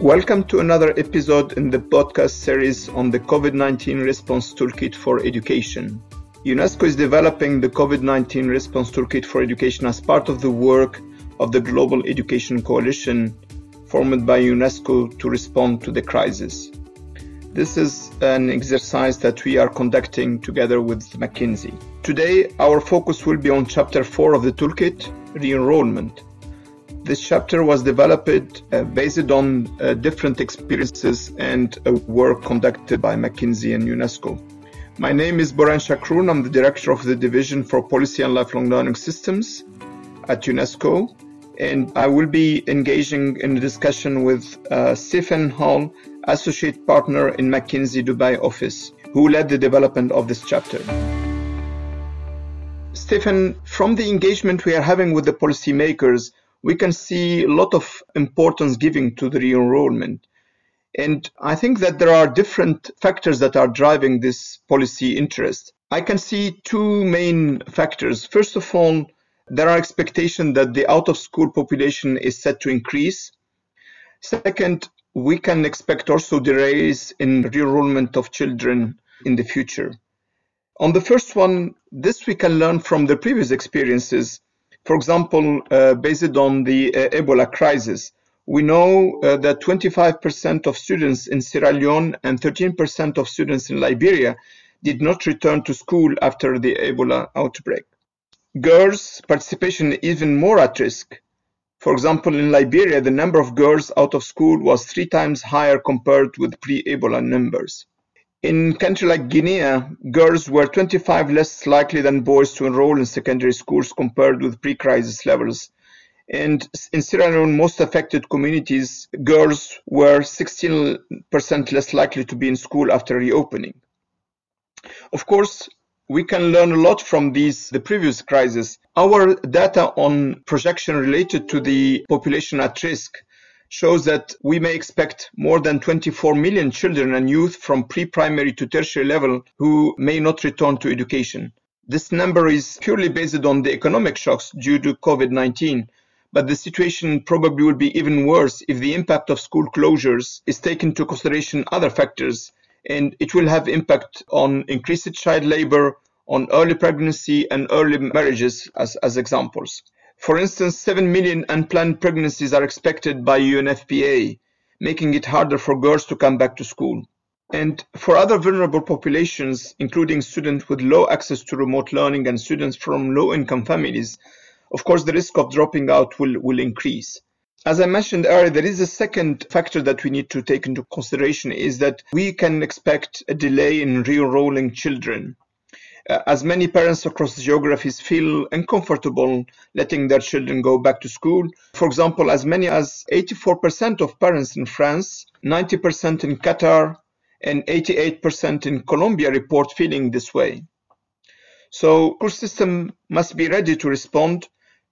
Welcome to another episode in the podcast series on the COVID 19 Response Toolkit for Education. UNESCO is developing the COVID 19 Response Toolkit for Education as part of the work of the Global Education Coalition formed by UNESCO to respond to the crisis. This is an exercise that we are conducting together with McKinsey. Today, our focus will be on Chapter 4 of the toolkit, re enrollment this chapter was developed uh, based on uh, different experiences and uh, work conducted by McKinsey and UNESCO. My name is Borhene Chakroun. I'm the director of the Division for Policy and Lifelong Learning Systems at UNESCO. And I will be engaging in a discussion with uh, Stephen Hall, associate partner in McKinsey Dubai office, who led the development of this chapter. Stephen, from the engagement we are having with the policymakers, we can see a lot of importance giving to the re-enrollment. And I think that there are different factors that are driving this policy interest. I can see two main factors. First of all, there are expectations that the out of school population is set to increase. Second, we can expect also the rise in re-enrollment of children in the future. On the first one, this we can learn from the previous experiences for example, uh, based on the uh, Ebola crisis, we know uh, that 25% of students in Sierra Leone and 13% of students in Liberia did not return to school after the Ebola outbreak. Girls' participation even more at risk. For example, in Liberia, the number of girls out of school was three times higher compared with pre-Ebola numbers. In country like Guinea, girls were 25 less likely than boys to enroll in secondary schools compared with pre-crisis levels. And in Sierra Leone, most affected communities, girls were 16% less likely to be in school after reopening. Of course, we can learn a lot from these the previous crisis. Our data on projection related to the population at risk shows that we may expect more than 24 million children and youth from pre-primary to tertiary level who may not return to education. This number is purely based on the economic shocks due to COVID-19, but the situation probably will be even worse if the impact of school closures is taken into consideration other factors, and it will have impact on increased child labor, on early pregnancy and early marriages as, as examples. For instance, 7 million unplanned pregnancies are expected by UNFPA, making it harder for girls to come back to school. And for other vulnerable populations, including students with low access to remote learning and students from low income families, of course, the risk of dropping out will, will increase. As I mentioned earlier, there is a second factor that we need to take into consideration is that we can expect a delay in re-enrolling children. Uh, as many parents across geographies feel uncomfortable letting their children go back to school. For example, as many as 84% of parents in France, 90% in Qatar, and 88% in Colombia report feeling this way. So, school system must be ready to respond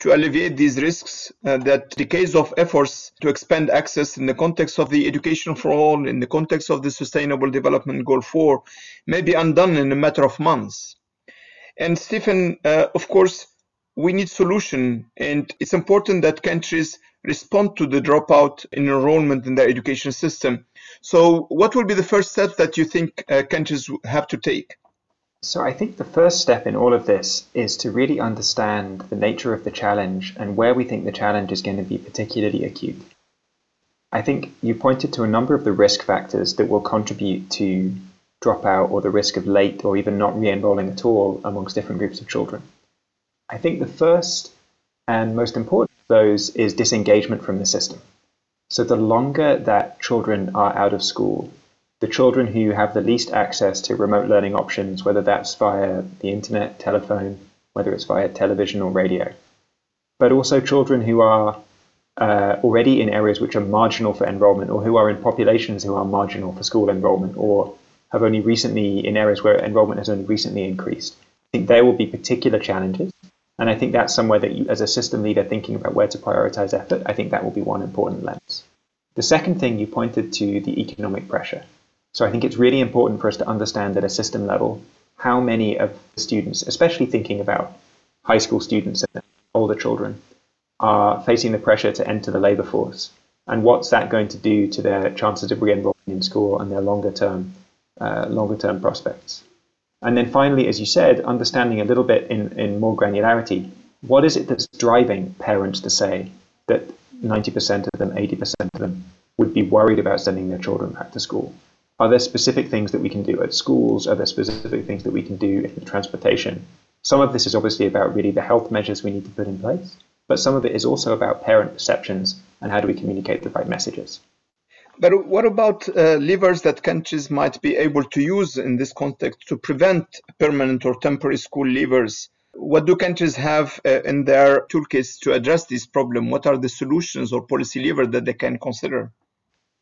to alleviate these risks uh, that decades of efforts to expand access in the context of the education for all, in the context of the Sustainable Development Goal 4, may be undone in a matter of months. And Stephen, uh, of course, we need solution, and it's important that countries respond to the dropout in enrollment in their education system. So, what will be the first step that you think uh, countries have to take? So, I think the first step in all of this is to really understand the nature of the challenge and where we think the challenge is going to be particularly acute. I think you pointed to a number of the risk factors that will contribute to dropout or the risk of late or even not re-enrolling at all amongst different groups of children. I think the first and most important of those is disengagement from the system. So the longer that children are out of school, the children who have the least access to remote learning options, whether that's via the internet, telephone, whether it's via television or radio, but also children who are uh, already in areas which are marginal for enrollment or who are in populations who are marginal for school enrollment or have only recently, in areas where enrollment has only recently increased. I think there will be particular challenges. And I think that's somewhere that you, as a system leader thinking about where to prioritize effort, I think that will be one important lens. The second thing you pointed to the economic pressure. So I think it's really important for us to understand at a system level how many of the students, especially thinking about high school students and older children, are facing the pressure to enter the labor force and what's that going to do to their chances of re-enrolling in school and their longer term uh, longer term prospects. And then finally, as you said, understanding a little bit in, in more granularity, what is it that's driving parents to say that 90% of them, 80% of them would be worried about sending their children back to school? Are there specific things that we can do at schools? Are there specific things that we can do in transportation? Some of this is obviously about really the health measures we need to put in place, but some of it is also about parent perceptions and how do we communicate the right messages. But what about uh, levers that countries might be able to use in this context to prevent permanent or temporary school leavers? What do countries have uh, in their toolkits to address this problem? What are the solutions or policy levers that they can consider?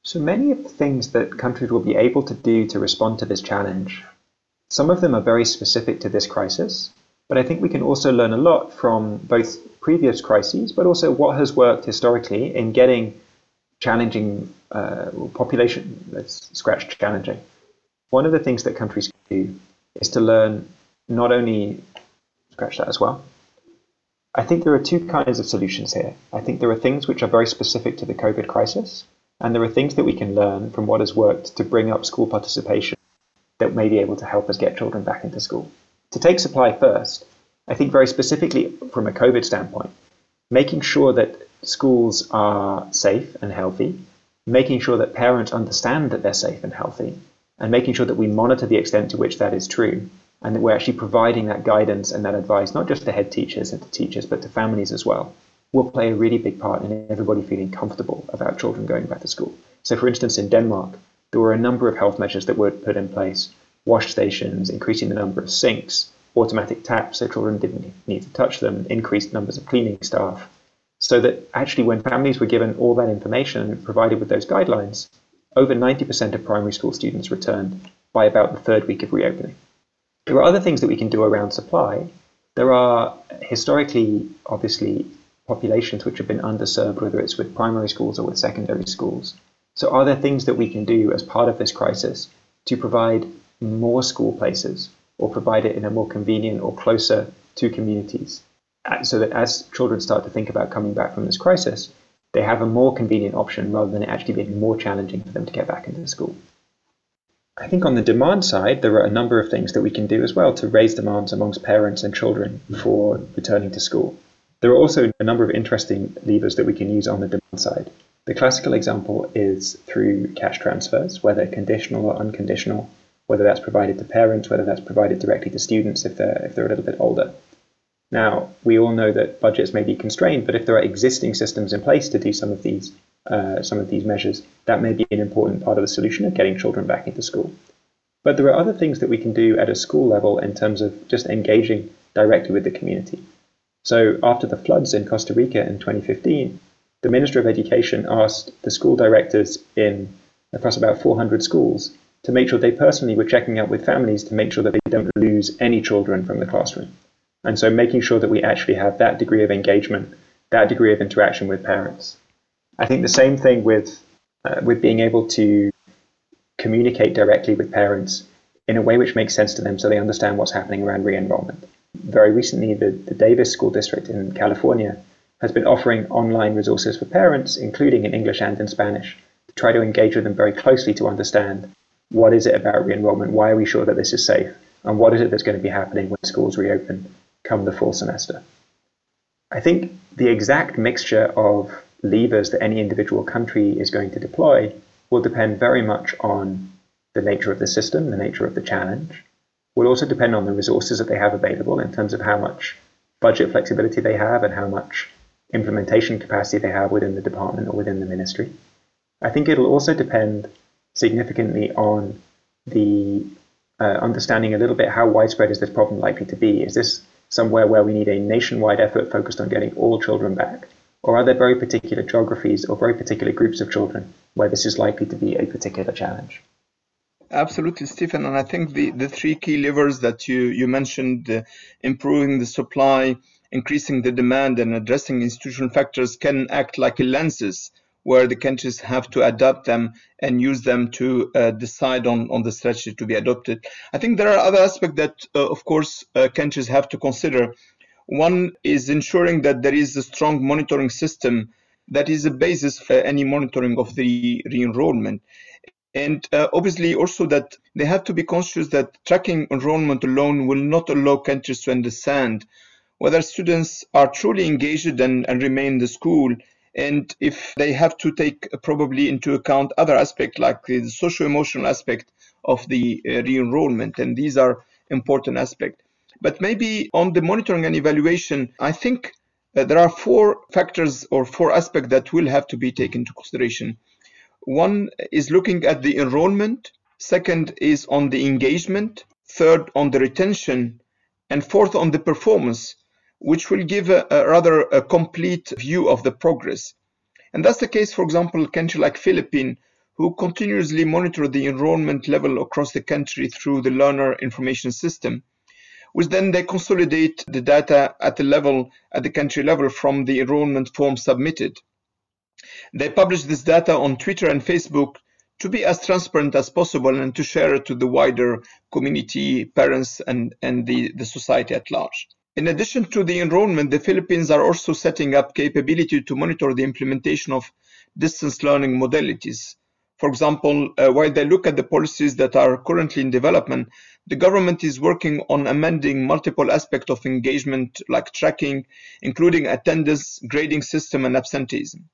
So many of the things that countries will be able to do to respond to this challenge, some of them are very specific to this crisis, but I think we can also learn a lot from both previous crises, but also what has worked historically in getting challenging uh, population, let's scratch challenging. One of the things that countries can do is to learn not only, scratch that as well. I think there are two kinds of solutions here. I think there are things which are very specific to the COVID crisis, and there are things that we can learn from what has worked to bring up school participation that may be able to help us get children back into school. To take supply first, I think very specifically from a COVID standpoint, making sure that schools are safe and healthy making sure that parents understand that they're safe and healthy, and making sure that we monitor the extent to which that is true, and that we're actually providing that guidance and that advice, not just to head teachers and to teachers, but to families as well, will play a really big part in everybody feeling comfortable about children going back to school. So, for instance, in Denmark, there were a number of health measures that were put in place wash stations, increasing the number of sinks, automatic taps so children didn't need to touch them, increased numbers of cleaning staff, so that actually when families were given all that information and provided with those guidelines, over 90% of primary school students returned by about the third week of reopening. There are other things that we can do around supply. There are historically, obviously, populations which have been underserved, whether it's with primary schools or with secondary schools. So, are there things that we can do as part of this crisis to provide more school places or provide it in a more convenient or closer to communities? Uh, so that as children start to think about coming back from this crisis, they have a more convenient option rather than it actually being more challenging for them to get back into school. I think on the demand side, there are a number of things that we can do as well to raise demands amongst parents and children for returning to school. There are also a number of interesting levers that we can use on the demand side. The classical example is through cash transfers, whether conditional or unconditional, whether that's provided to parents, whether that's provided directly to students if they're, if they're a little bit older. Now, we all know that budgets may be constrained, but if there are existing systems in place to do some of these uh, some of these measures, that may be an important part of the solution of getting children back into school. But there are other things that we can do at a school level in terms of just engaging directly with the community. So after the floods in Costa Rica in 2015, the Minister of Education asked the school directors in across about 400 schools to make sure they personally were checking up with families to make sure that they don't lose any children from the classroom. And so making sure that we actually have that degree of engagement, that degree of interaction with parents. I think the same thing with uh, with being able to communicate directly with parents in a way which makes sense to them so they understand what's happening around re-enrollment. Very recently, the, the Davis School District in California has been offering online resources for parents, including in English and in Spanish, to try to engage with them very closely to understand what is it about re-enrollment, why are we sure that this is safe, and what is it that's going to be happening when schools reopen come the fall semester. I think the exact mixture of levers that any individual country is going to deploy will depend very much on the nature of the system, the nature of the challenge, will also depend on the resources that they have available in terms of how much budget flexibility they have and how much implementation capacity they have within the department or within the ministry. I think it'll also depend significantly on the uh, understanding a little bit how widespread is this problem likely to be. Is this somewhere where we need a nationwide effort focused on getting all children back? Or are there very particular geographies or very particular groups of children where this is likely to be a particular challenge? Absolutely, Stephen. And I think the, the three key levers that you, you mentioned, uh, improving the supply, increasing the demand, and addressing institutional factors can act like lenses where the countries have to adapt them and use them to uh, decide on, on the strategy to be adopted. I think there are other aspects that, uh, of course, uh, countries have to consider. One is ensuring that there is a strong monitoring system that is a basis for any monitoring of the re-enrollment. And uh, obviously also that they have to be conscious that tracking enrollment alone will not allow countries to understand whether students are truly engaged and, and remain in the school. And if they have to take probably into account other aspects like the socio-emotional aspect of the uh, re-enrollment and these are important aspects. But maybe on the monitoring and evaluation i think uh, there are four factors or four aspects that will have to be taken into consideration one is looking at the enrollment second is on the engagement third on the retention and fourth on the performance which will give a, a rather a complete view of the progress. And that's the case, for example, country like Philippines, who continuously monitor the enrollment level across the country through the learner information system, which then they consolidate the data at the level, at the country level from the enrollment form submitted. They publish this data on Twitter and Facebook to be as transparent as possible and to share it to the wider community, parents, and, and the, the society at large. In addition to the enrollment, the Philippines are also setting up capability to monitor the implementation of distance learning modalities. For example, uh, while they look at the policies that are currently in development, the government is working on amending multiple aspects of engagement like tracking, including attendance, grading system, and absenteeism.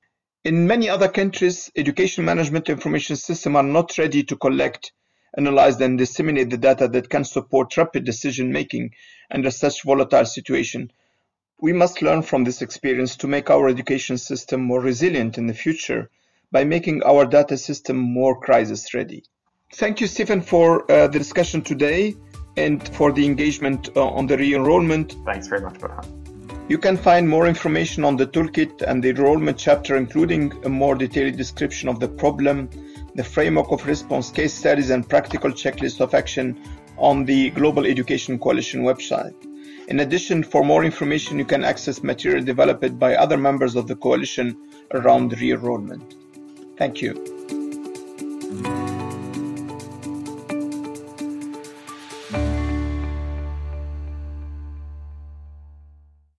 In many other countries, education management information systems are not ready to collect analyze and disseminate the data that can support rapid decision making under such volatile situation. We must learn from this experience to make our education system more resilient in the future by making our data system more crisis ready. Thank you, Stephen, for uh, the discussion today and for the engagement uh, on the re-enrollment. Thanks very much, Borhene. You can find more information on the toolkit and the enrollment chapter, including a more detailed description of the problem, the framework of response, case studies, and practical checklist of action on the Global Education Coalition website. In addition, for more information, you can access material developed by other members of the coalition around re-enrollment. Thank you.